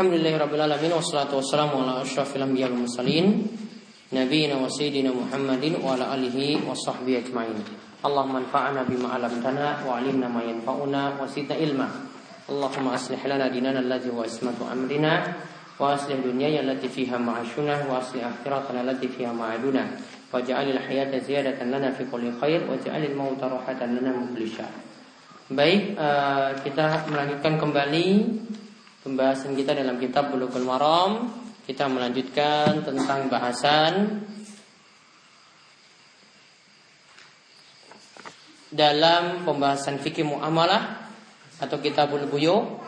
Alhamdulillahirrabbilalamin Wassalatu wassalamu ala ashrafil anbiya wal mursalin Nabiina wa sayyidina Muhammadin wa ala alihi wa sahbihi ajma'in. Allahumma anfa'na bima alamtana wa alimna ma yanfa'una wa sidna ilma. Allahumma aslih lana dinana alladhi wa ismatu amrina wa aslih dunyaya allati fiha wa aslih akhiratana allati fiha ma'aduna. Waj'alil hayata ziyadatan lana fi kulli khair mauta rahatan lana Baik, uh, kita melanjutkan kembali pembahasan kita dalam kitab Bulughul Maram. Kita melanjutkan tentang bahasan dalam pembahasan fikih muamalah atau kitabul buyu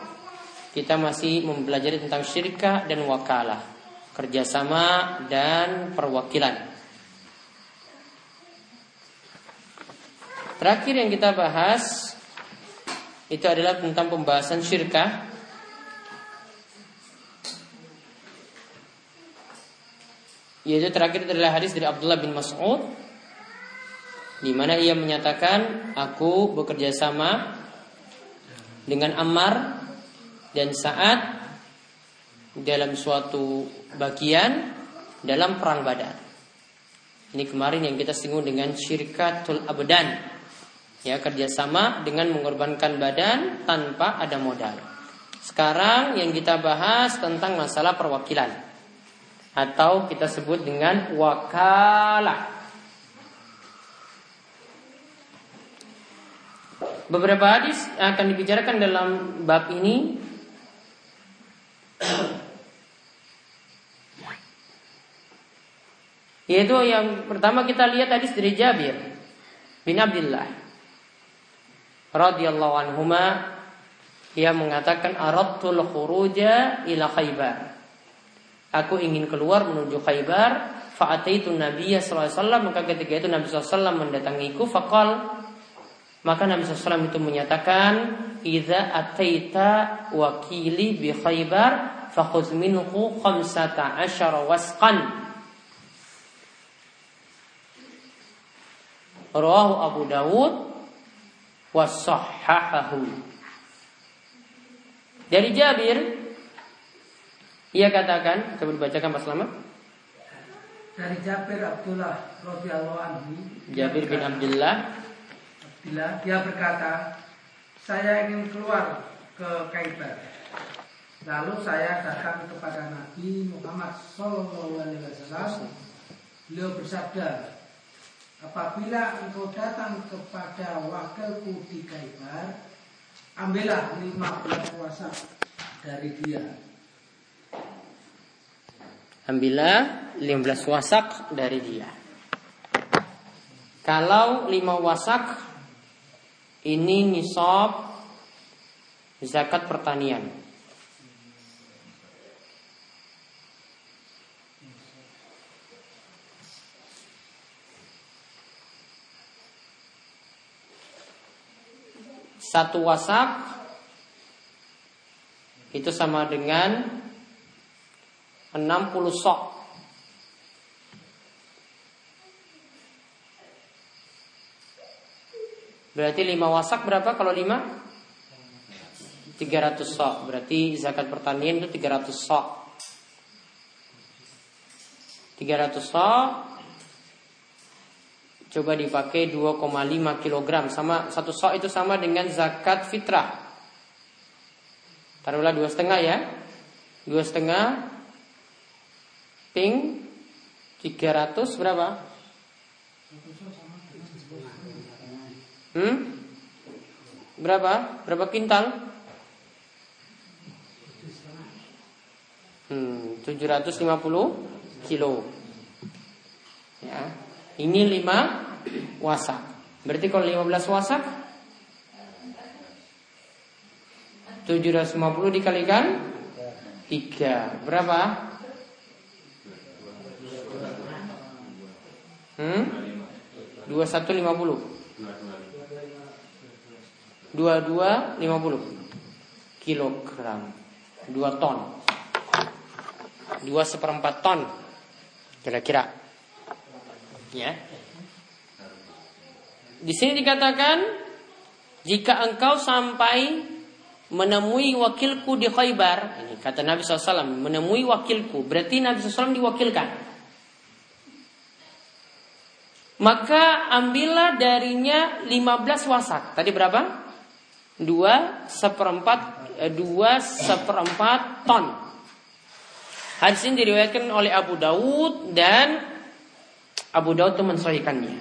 kita masih mempelajari tentang syirkah dan wakalah, kerjasama dan perwakilan. Terakhir yang kita bahas itu adalah tentang pembahasan syirkah Yaitu terakhir adalah hadis dari Abdullah bin Mas'ud di mana ia menyatakan aku bekerja sama dengan Ammar dan saat dalam suatu bagian dalam perang Badar. Ini kemarin yang kita singgung dengan syirkatul abdan. Ya, kerjasama dengan mengorbankan badan tanpa ada modal. Sekarang yang kita bahas tentang masalah perwakilan atau kita sebut dengan wakalah. Beberapa hadis akan dibicarakan dalam bab ini. Yaitu yang pertama kita lihat hadis dari Jabir bin Abdullah radhiyallahu anhuma. Ia mengatakan aradtul khuruja ila Khaybar Aku ingin keluar menuju Khaybar. Fa'ataitu Nabiya SAW. Maka ketika itu Nabi SAW mendatangiku. Fakal. Maka Nabi SAW itu menyatakan. Iza ataita wakili bi Khaybar. Fakhuz minhu khamsata asyara wasqan. Rawahu Abu Dawud. Wasahahahu. Dari Jabir ia katakan, coba dibacakan Pak Selamat. Dari Jabir Abdullah radhiyallahu anhu. Jabir bin Abdullah. Abdullah dia berkata, saya ingin keluar ke Kaibar. Lalu saya datang kepada Nabi Muhammad Sallallahu Alaihi Wasallam. Beliau bersabda, apabila engkau datang kepada wakilku di Kaibar, ambillah lima belas puasa dari dia Ambillah 15 wasak dari dia. Kalau 5 wasak ini nisab zakat pertanian. Satu wasak itu sama dengan 60 sok. Berarti 5 wasak berapa kalau 5? 300 sok. Berarti zakat pertanian itu 300 sok. 300 sok coba dipakai 2,5 kg sama satu sok itu sama dengan zakat fitrah. Taruhlah dua setengah ya, dua setengah Pink 300 berapa? Hmm? Berapa? Berapa kintal? Hmm, 750 kilo. Ya. Ini 5 wasak. Berarti kalau 15 wasak 750 dikalikan 3. Berapa? Hmm? 2150 2250 kilogram 2 ton 2 seperempat ton kira-kira ya di sini dikatakan jika engkau sampai menemui wakilku di Khaybar. Ini kata Nabi SAW, menemui wakilku. Berarti Nabi SAW diwakilkan. Maka ambillah darinya 15 wasak. Tadi berapa? Dua seperempat, eh, dua seperempat ton. Hadis ini diriwayatkan oleh Abu Dawud dan Abu Dawud itu mensahihkannya.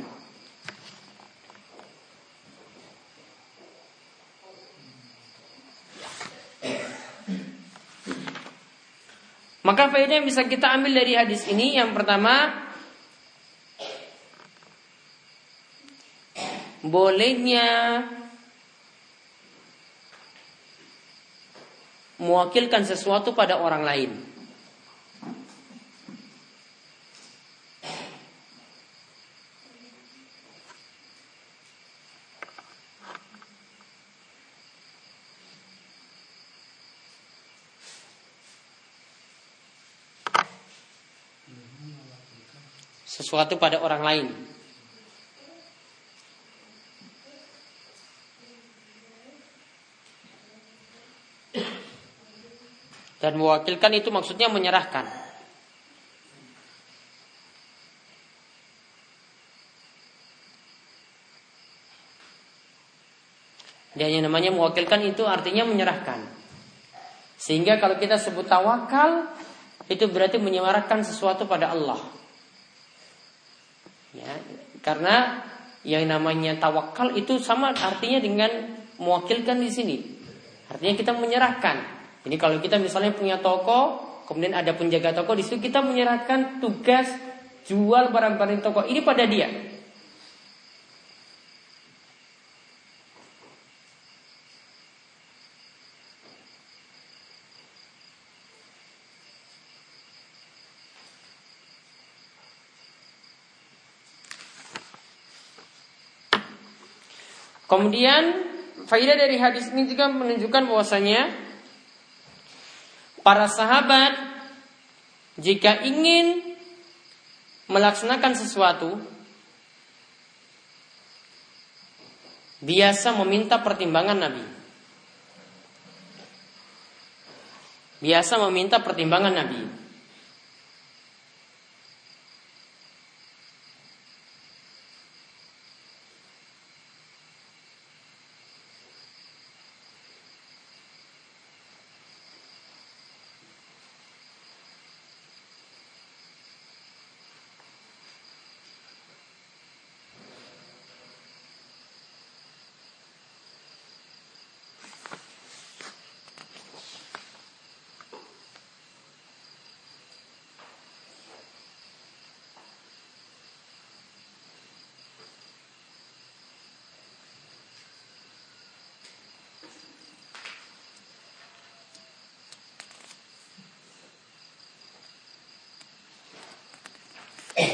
Maka faedah yang bisa kita ambil dari hadis ini yang pertama bolehnya mewakilkan sesuatu pada orang lain. sesuatu pada orang lain. Dan mewakilkan itu maksudnya menyerahkan. Dan yang namanya mewakilkan itu artinya menyerahkan. Sehingga kalau kita sebut tawakal, itu berarti menyerahkan sesuatu pada Allah. Ya, karena yang namanya tawakal itu sama artinya dengan mewakilkan di sini. Artinya kita menyerahkan. Ini kalau kita misalnya punya toko, kemudian ada penjaga toko di situ kita menyerahkan tugas jual barang-barang toko ini pada dia. Kemudian faidah dari hadis ini juga menunjukkan bahwasanya para sahabat jika ingin melaksanakan sesuatu biasa meminta pertimbangan Nabi. Biasa meminta pertimbangan Nabi.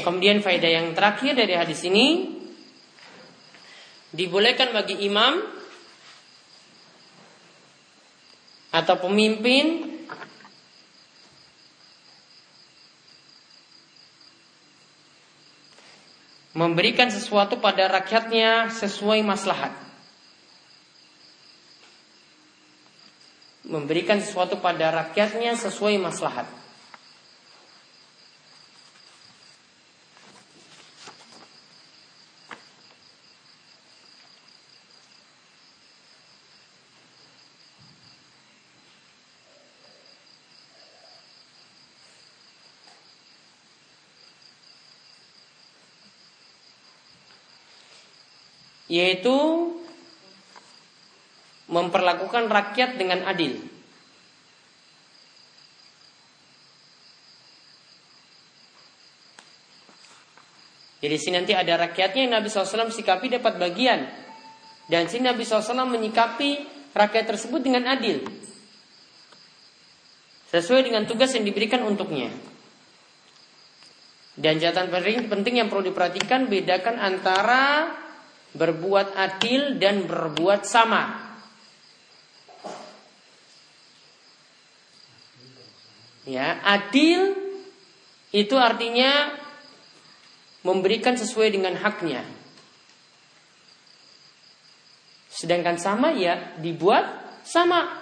Kemudian faedah yang terakhir dari hadis ini dibolehkan bagi imam atau pemimpin memberikan sesuatu pada rakyatnya sesuai maslahat. Memberikan sesuatu pada rakyatnya sesuai maslahat. Yaitu memperlakukan rakyat dengan adil. Jadi sini nanti ada rakyatnya yang Nabi SAW sikapi dapat bagian. Dan sini Nabi SAW menyikapi rakyat tersebut dengan adil. Sesuai dengan tugas yang diberikan untuknya. Dan catatan penting yang perlu diperhatikan bedakan antara berbuat adil dan berbuat sama. Ya, adil itu artinya memberikan sesuai dengan haknya. Sedangkan sama ya dibuat sama.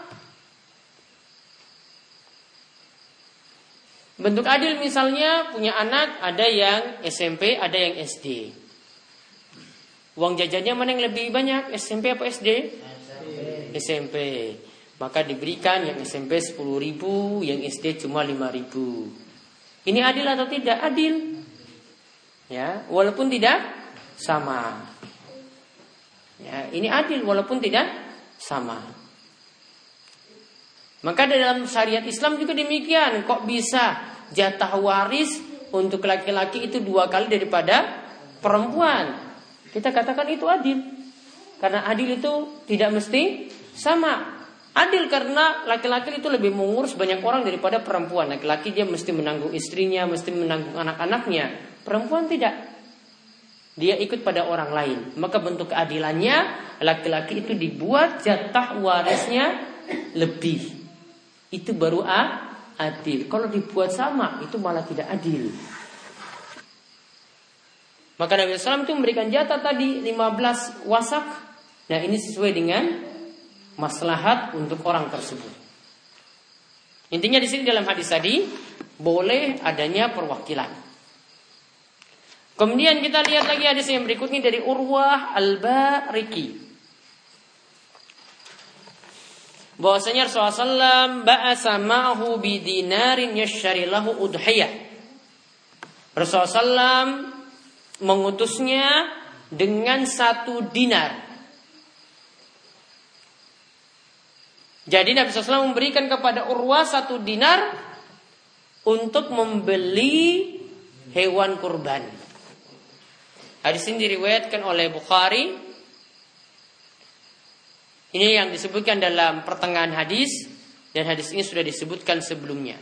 Bentuk adil misalnya punya anak ada yang SMP, ada yang SD. Uang jajannya mana yang lebih banyak? SMP apa SD? SMP. SMP. Maka diberikan yang SMP 10 ribu, yang SD cuma 5 ribu. Ini adil atau tidak? Adil. Ya, walaupun tidak sama. Ya, ini adil walaupun tidak sama. Maka dalam syariat Islam juga demikian. Kok bisa jatah waris untuk laki-laki itu dua kali daripada perempuan? Kita katakan itu adil. Karena adil itu tidak mesti sama. Adil karena laki-laki itu lebih mengurus banyak orang daripada perempuan. Laki-laki dia mesti menanggung istrinya, mesti menanggung anak-anaknya. Perempuan tidak. Dia ikut pada orang lain. Maka bentuk keadilannya laki-laki itu dibuat jatah warisnya lebih. Itu baru adil. Kalau dibuat sama itu malah tidak adil. Maka Nabi SAW itu memberikan jatah tadi 15 wasak. Nah ini sesuai dengan maslahat untuk orang tersebut. Intinya di sini dalam hadis tadi boleh adanya perwakilan. Kemudian kita lihat lagi hadis yang berikutnya dari Urwah Al-Bariki. Bahwasanya Rasulullah SAW ba'asa ma'hu bidinarin yashari lahu udhiyah. Rasulullah SAW mengutusnya dengan satu dinar Jadi Nabi SAW memberikan kepada Urwah satu dinar untuk membeli hewan kurban. Hadis ini diriwayatkan oleh Bukhari. Ini yang disebutkan dalam pertengahan hadis dan hadis ini sudah disebutkan sebelumnya.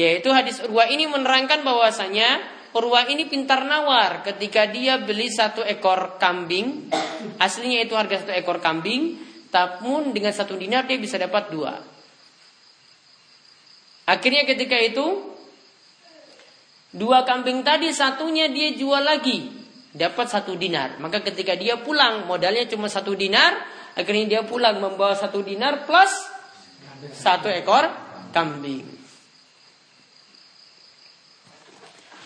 Yaitu hadis Urwah ini menerangkan bahwasanya Urwah ini pintar nawar ketika dia beli satu ekor kambing, aslinya itu harga satu ekor kambing, namun dengan satu dinar dia bisa dapat dua. Akhirnya ketika itu dua kambing tadi satunya dia jual lagi, dapat satu dinar. Maka ketika dia pulang modalnya cuma satu dinar, akhirnya dia pulang membawa satu dinar plus satu ekor kambing.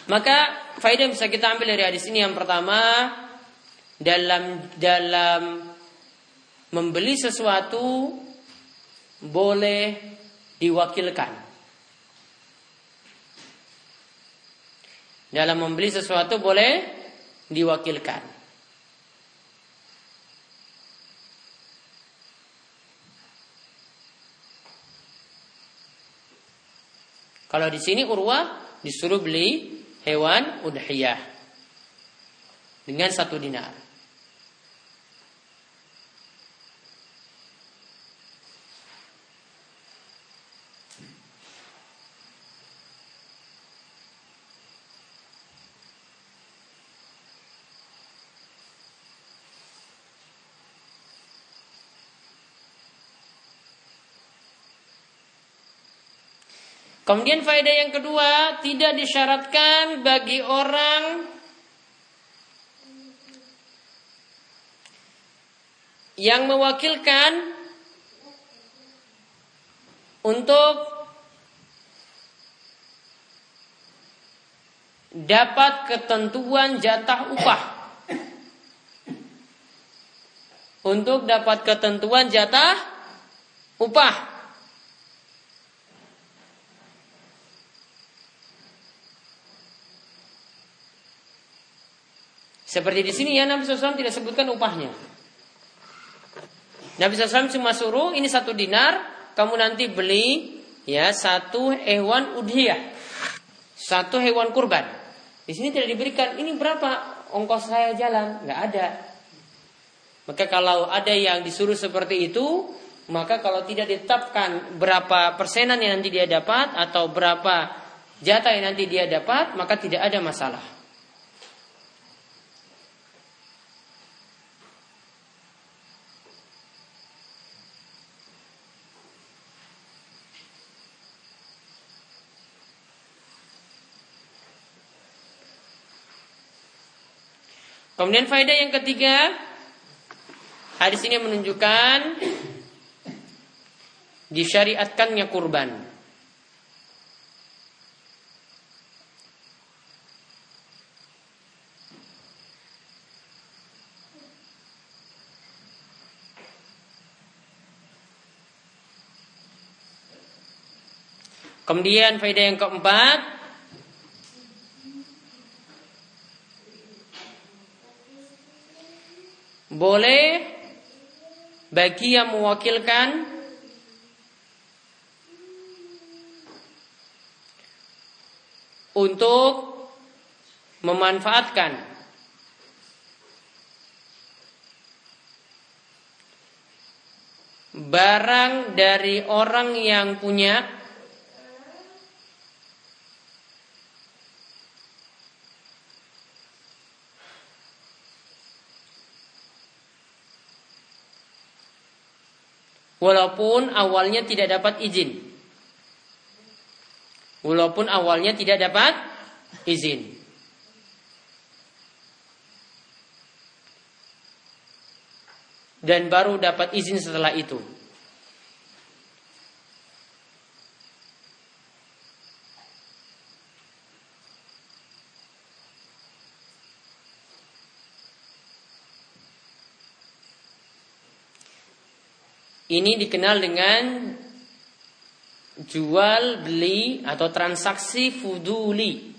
Maka faedah yang bisa kita ambil dari hadis ini yang pertama dalam dalam membeli sesuatu boleh diwakilkan. Dalam membeli sesuatu boleh diwakilkan. Kalau di sini Urwah disuruh beli hewan udhiyah dengan satu dinar. Kemudian faedah yang kedua, tidak disyaratkan bagi orang yang mewakilkan untuk dapat ketentuan jatah upah. Untuk dapat ketentuan jatah upah. Seperti di sini ya Nabi SAW tidak sebutkan upahnya. Nabi SAW cuma suruh ini satu dinar, kamu nanti beli ya satu hewan udhiyah, satu hewan kurban. Di sini tidak diberikan ini berapa ongkos saya jalan, nggak ada. Maka kalau ada yang disuruh seperti itu, maka kalau tidak ditetapkan berapa persenan yang nanti dia dapat atau berapa jatah yang nanti dia dapat, maka tidak ada masalah. Kemudian faedah yang ketiga Hadis ini menunjukkan disyariatkannya kurban. Kemudian faedah yang keempat boleh bagi yang mewakilkan? Untuk memanfaatkan. Barang dari orang yang punya walaupun awalnya tidak dapat izin. Walaupun awalnya tidak dapat izin. Dan baru dapat izin setelah itu. Ini dikenal dengan jual beli atau transaksi fuduli.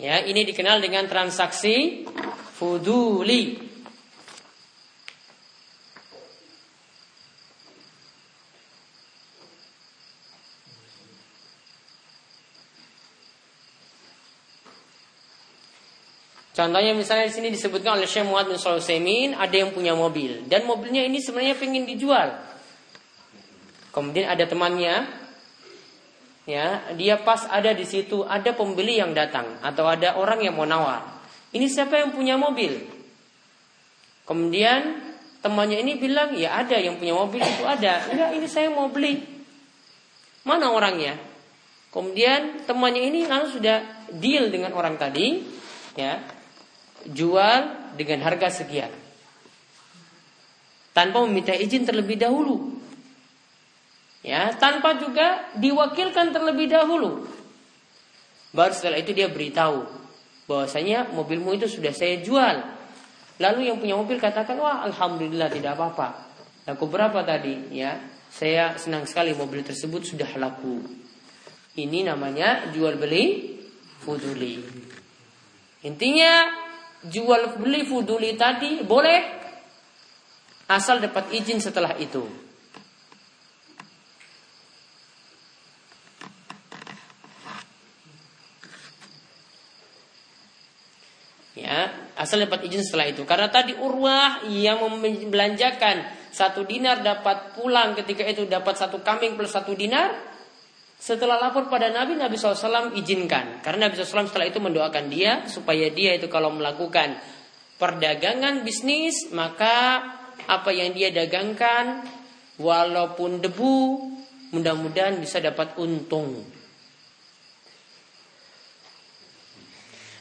Ya, ini dikenal dengan transaksi fuduli. Contohnya misalnya di sini disebutkan oleh Syekh Muhammad bin Sulaiman ada yang punya mobil dan mobilnya ini sebenarnya pengen dijual. Kemudian ada temannya, ya dia pas ada di situ ada pembeli yang datang atau ada orang yang mau nawar. Ini siapa yang punya mobil? Kemudian temannya ini bilang ya ada yang punya mobil itu ada. Enggak ini saya mau beli. Mana orangnya? Kemudian temannya ini lalu sudah deal dengan orang tadi, ya jual dengan harga sekian. Tanpa meminta izin terlebih dahulu. Ya, tanpa juga diwakilkan terlebih dahulu. Baru setelah itu dia beritahu bahwasanya mobilmu itu sudah saya jual. Lalu yang punya mobil katakan, "Wah, alhamdulillah tidak apa-apa." Laku berapa tadi? Ya, saya senang sekali mobil tersebut sudah laku. Ini namanya jual beli fuduli. Intinya jual beli fuduli tadi boleh asal dapat izin setelah itu. Ya, asal dapat izin setelah itu. Karena tadi Urwah yang membelanjakan satu dinar dapat pulang ketika itu dapat satu kambing plus satu dinar, setelah lapor pada Nabi, Nabi SAW izinkan. Karena Nabi SAW setelah itu mendoakan dia supaya dia itu kalau melakukan perdagangan bisnis, maka apa yang dia dagangkan walaupun debu, mudah-mudahan bisa dapat untung.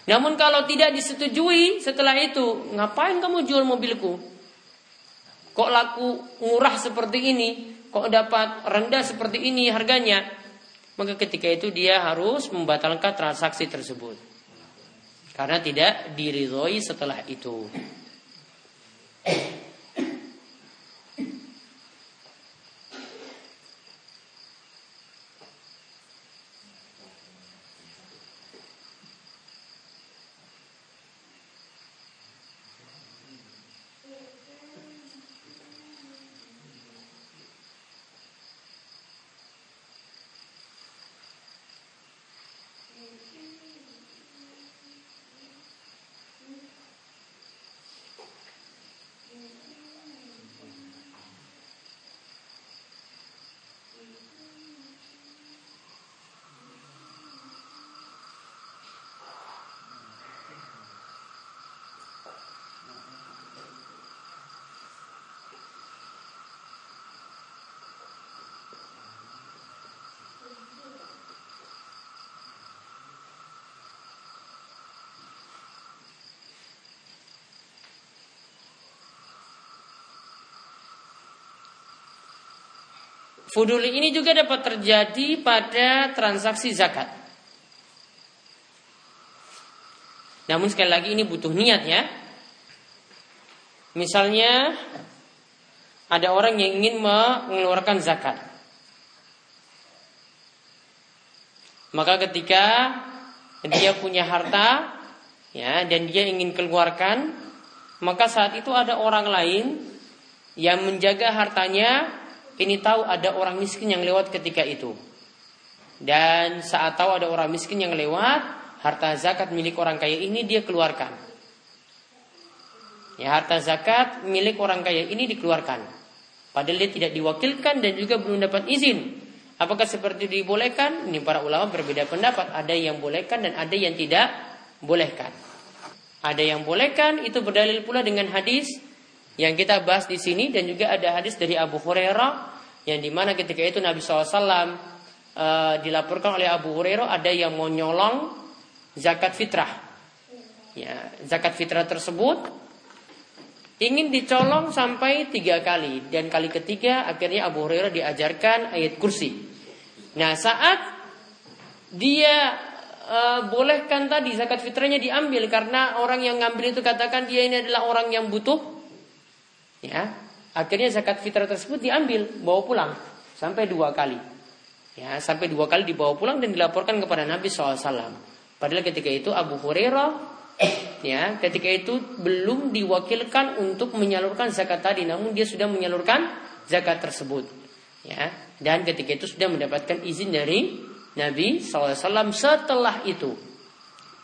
Namun kalau tidak disetujui setelah itu, ngapain kamu jual mobilku? Kok laku murah seperti ini? Kok dapat rendah seperti ini harganya? Maka ketika itu dia harus membatalkan transaksi tersebut. Karena tidak diridhoi setelah itu. Fuduli ini juga dapat terjadi pada transaksi zakat. Namun sekali lagi ini butuh niat ya. Misalnya ada orang yang ingin mengeluarkan zakat. Maka ketika dia punya harta ya dan dia ingin keluarkan, maka saat itu ada orang lain yang menjaga hartanya, ini tahu ada orang miskin yang lewat ketika itu. Dan saat tahu ada orang miskin yang lewat, harta zakat milik orang kaya ini dia keluarkan. Ya, harta zakat milik orang kaya ini dikeluarkan. Padahal dia tidak diwakilkan dan juga belum dapat izin. Apakah seperti dibolehkan? Ini para ulama berbeda pendapat. Ada yang bolehkan dan ada yang tidak bolehkan. Ada yang bolehkan itu berdalil pula dengan hadis yang kita bahas di sini dan juga ada hadis dari Abu Hurairah yang di mana ketika itu Nabi SAW uh, eh, dilaporkan oleh Abu Hurairah ada yang mau nyolong zakat fitrah. Ya, zakat fitrah tersebut ingin dicolong sampai tiga kali dan kali ketiga akhirnya Abu Hurairah diajarkan ayat kursi. Nah saat dia e, bolehkan tadi zakat fitrahnya diambil karena orang yang ngambil itu katakan dia ini adalah orang yang butuh, ya. Akhirnya zakat fitrah tersebut diambil bawa pulang. Sampai dua kali, ya sampai dua kali dibawa pulang dan dilaporkan kepada Nabi SAW. Padahal ketika itu Abu Hurairah ya ketika itu belum diwakilkan untuk menyalurkan zakat tadi namun dia sudah menyalurkan zakat tersebut. Ya dan ketika itu sudah mendapatkan izin dari Nabi SAW setelah itu.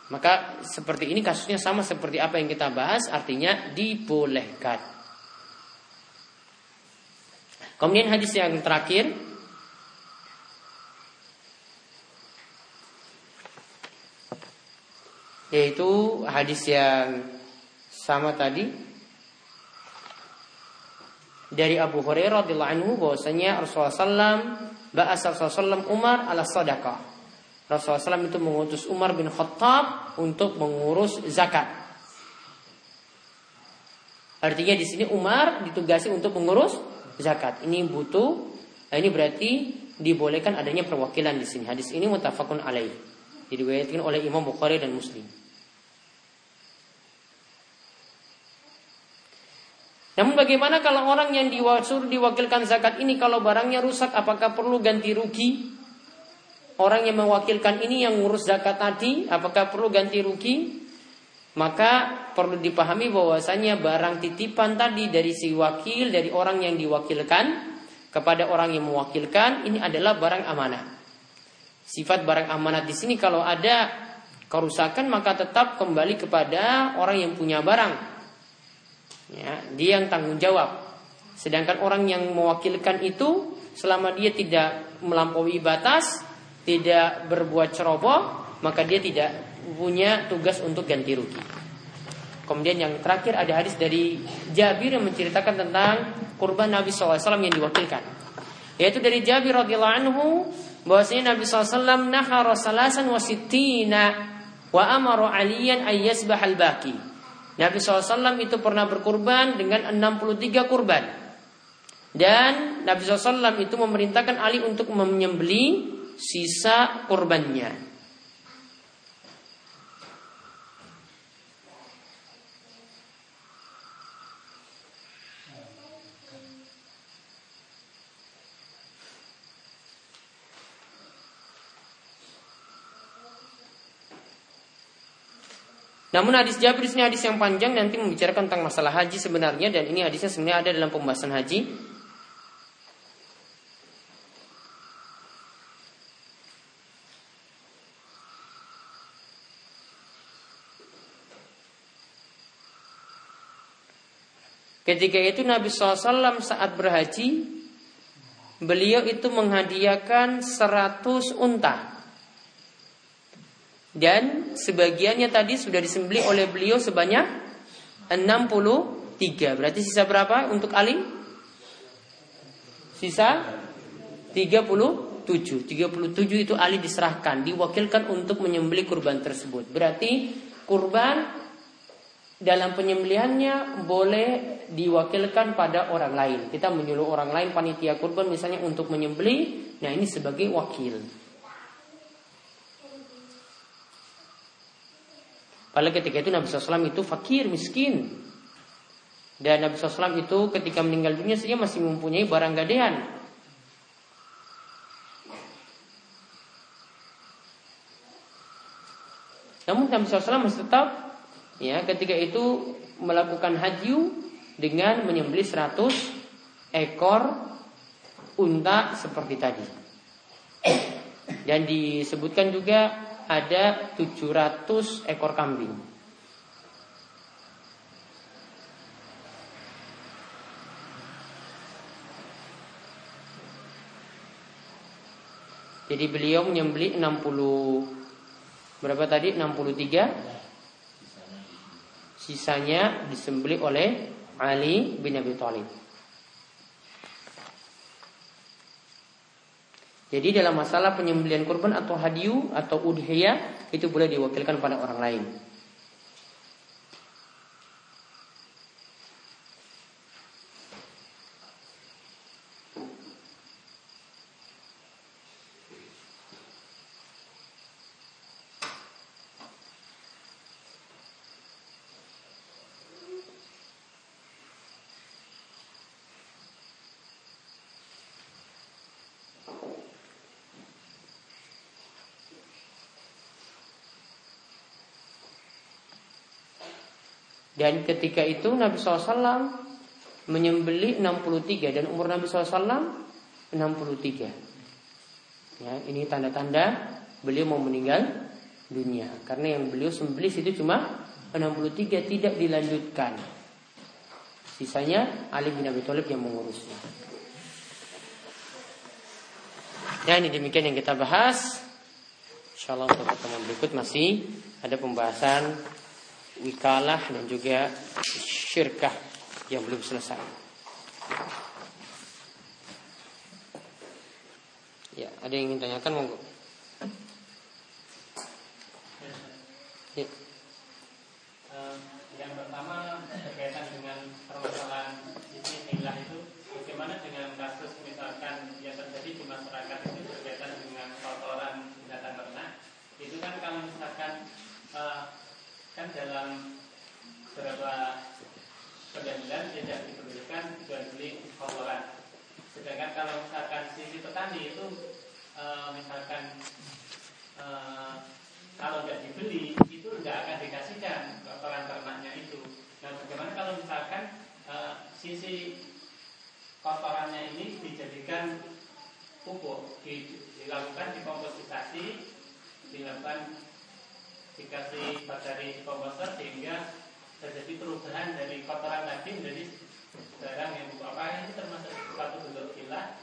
Maka seperti ini kasusnya sama seperti apa yang kita bahas artinya dibolehkan kemudian hadis yang terakhir yaitu hadis yang sama tadi dari Abu Hurairah radhiyallahu anhu bahwasanya Rasulullah SAW bahasa Rasulullah Umar ala sadaqah. Rasulullah SAW itu mengutus Umar bin Khattab untuk mengurus zakat. Artinya di sini Umar ditugasi untuk mengurus zakat. Ini butuh, nah ini berarti dibolehkan adanya perwakilan di sini. Hadis ini mutafakun alaih. Diriwayatkan oleh Imam Bukhari dan Muslim. Namun bagaimana kalau orang yang disuruh diwakilkan zakat ini kalau barangnya rusak apakah perlu ganti rugi? Orang yang mewakilkan ini yang ngurus zakat tadi apakah perlu ganti rugi? Maka perlu dipahami bahwasanya barang titipan tadi dari si wakil dari orang yang diwakilkan kepada orang yang mewakilkan ini adalah barang amanah. Sifat barang amanah di sini kalau ada kerusakan maka tetap kembali kepada orang yang punya barang ya, dia yang tanggung jawab. Sedangkan orang yang mewakilkan itu selama dia tidak melampaui batas, tidak berbuat ceroboh, maka dia tidak punya tugas untuk ganti rugi. Kemudian yang terakhir ada hadis dari Jabir yang menceritakan tentang kurban Nabi SAW yang diwakilkan. Yaitu dari Jabir radhiyallahu anhu bahwasanya Nabi SAW nahara salasan wasitina wa amara aliyan ayyasbahal baqi. Nabi SAW itu pernah berkurban dengan 63 kurban. Dan Nabi SAW itu memerintahkan Ali untuk menyembeli sisa kurbannya. Namun hadis Jabir ini hadis yang panjang nanti membicarakan tentang masalah haji sebenarnya dan ini hadisnya sebenarnya ada dalam pembahasan haji. Ketika itu Nabi SAW saat berhaji Beliau itu menghadiahkan 100 unta dan sebagiannya tadi sudah disembeli oleh beliau sebanyak 63. Berarti sisa berapa untuk Ali? Sisa 37. 37 itu Ali diserahkan, diwakilkan untuk menyembeli kurban tersebut. Berarti kurban dalam penyembelihannya boleh diwakilkan pada orang lain. Kita menyuruh orang lain panitia kurban misalnya untuk menyembelih, nah ini sebagai wakil. Padahal ketika itu Nabi SAW itu fakir, miskin. Dan Nabi SAW itu ketika meninggal dunia saja masih mempunyai barang gadean. Namun Nabi SAW masih tetap ya ketika itu melakukan haji dengan menyembelih 100 ekor unta seperti tadi. Dan disebutkan juga ada 700 ekor kambing. Jadi beliau menyembelih 60 berapa tadi? 63 Sisanya disembelih oleh Ali bin Abi Thalib. Jadi dalam masalah penyembelian kurban atau hadiu atau udhiyah itu boleh diwakilkan pada orang lain. Dan ketika itu Nabi SAW menyembeli 63 dan umur Nabi SAW 63. Ya, ini tanda-tanda beliau mau meninggal dunia. Karena yang beliau sembelih itu cuma 63 tidak dilanjutkan. Sisanya Ali bin Abi Thalib yang mengurusnya. Ya ini demikian yang kita bahas. Insyaallah untuk pertemuan berikut masih ada pembahasan wikalah dan juga syirkah yang belum selesai. Ya, ada yang ingin tanyakan monggo. Ya. yang pertama berkaitan dengan permasalahan sisi hilah itu bagaimana dengan kasus misalkan yang terjadi di masyarakat itu berkaitan dengan kotoran binatang ternak itu kan kalau misalkan uh, kan dalam beberapa pendahuluan tidak diperbolehkan jual beli kotoran. Sedangkan kalau misalkan sisi petani itu e, misalkan e, kalau tidak dibeli itu tidak akan dikasihkan kotoran ternaknya itu. Nah bagaimana kalau misalkan e, sisi kotorannya ini dijadikan pupuk, dilakukan dikompositasi, dilakukan bakteri komposter sehingga terjadi perubahan dari kotoran tadi menjadi barang yang buku ini termasuk suatu bentuk gila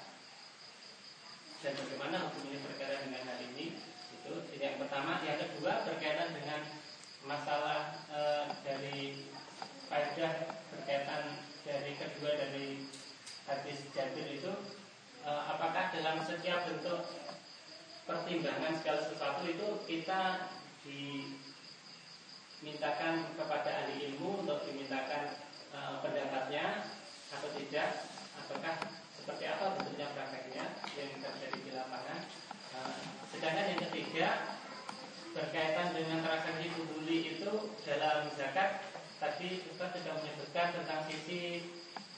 dan bagaimana hukumnya berkaitan dengan hal ini? Itu yang pertama. Yang kedua berkaitan dengan masalah e, dari faedah berkaitan dari kedua dari hadis Jabir itu e, apakah dalam setiap bentuk pertimbangan segala sesuatu itu kita dimintakan kepada ahli ilmu untuk dimintakan e, pendapatnya atau tidak ataukah seperti apa bentuknya prakteknya yang terjadi di lapangan. E, sedangkan yang ketiga berkaitan dengan transaksi buli itu dalam zakat tadi Ustaz sudah menyebutkan tentang sisi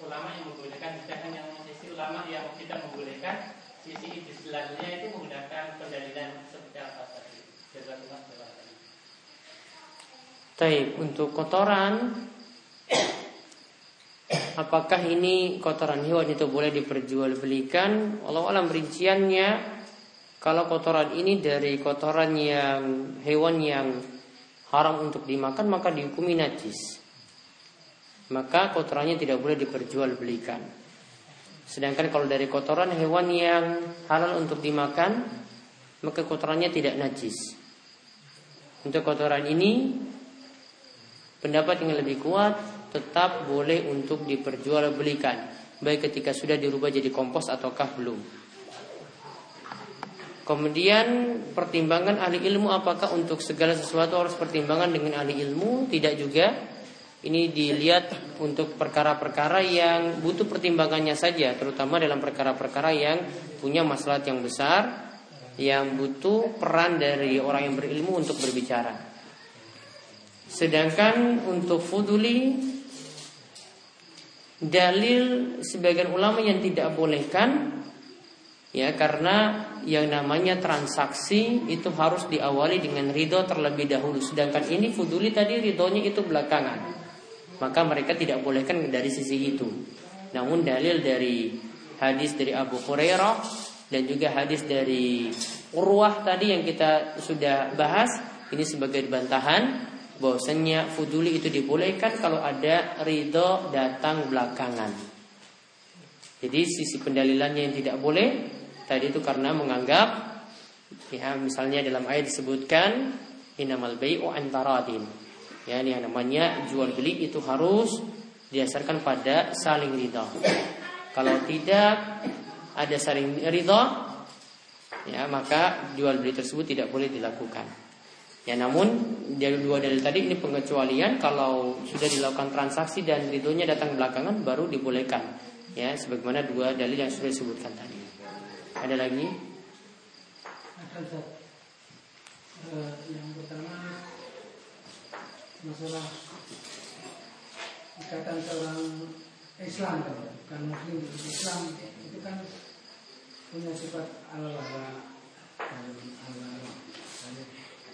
ulama yang membolehkan sedangkan yang sisi ulama yang tidak membolehkan sisi selanjutnya itu menggunakan pendalilan seperti apa tadi? Jazakumullah Taib untuk kotoran Apakah ini kotoran hewan itu boleh diperjualbelikan? Allah alam rinciannya kalau kotoran ini dari kotoran yang hewan yang haram untuk dimakan maka dihukumi najis. Maka kotorannya tidak boleh diperjualbelikan. Sedangkan kalau dari kotoran hewan yang halal untuk dimakan maka kotorannya tidak najis. Untuk kotoran ini Pendapat yang lebih kuat tetap boleh untuk diperjualbelikan baik ketika sudah dirubah jadi kompos ataukah belum. Kemudian pertimbangan ahli ilmu apakah untuk segala sesuatu harus pertimbangan dengan ahli ilmu? Tidak juga. ini dilihat untuk perkara-perkara yang butuh pertimbangannya saja, terutama dalam perkara-perkara yang punya masalah yang besar, yang butuh peran dari orang yang berilmu untuk berbicara. Sedangkan untuk fuduli dalil sebagian ulama yang tidak bolehkan ya karena yang namanya transaksi itu harus diawali dengan ridho terlebih dahulu. Sedangkan ini fuduli tadi ridhonya itu belakangan. Maka mereka tidak bolehkan dari sisi itu. Namun dalil dari hadis dari Abu Hurairah dan juga hadis dari Urwah tadi yang kita sudah bahas ini sebagai bantahan bahwasanya fuduli itu dibolehkan kalau ada ridho datang belakangan. Jadi sisi pendalilannya yang tidak boleh tadi itu karena menganggap ya misalnya dalam ayat disebutkan inamal bai'u antaradin Ya, ini yang namanya jual beli itu harus didasarkan pada saling ridho. Kalau tidak ada saling ridho, ya maka jual beli tersebut tidak boleh dilakukan. Ya namun dari dua dalil tadi ini pengecualian kalau sudah dilakukan transaksi dan ridhonya datang belakangan baru dibolehkan. Ya sebagaimana dua dalil yang sudah disebutkan tadi. Ada lagi? Uh, yang pertama masalah ikatan seorang Islam kan, Muslim Islam itu kan punya sifat al-wala al-wala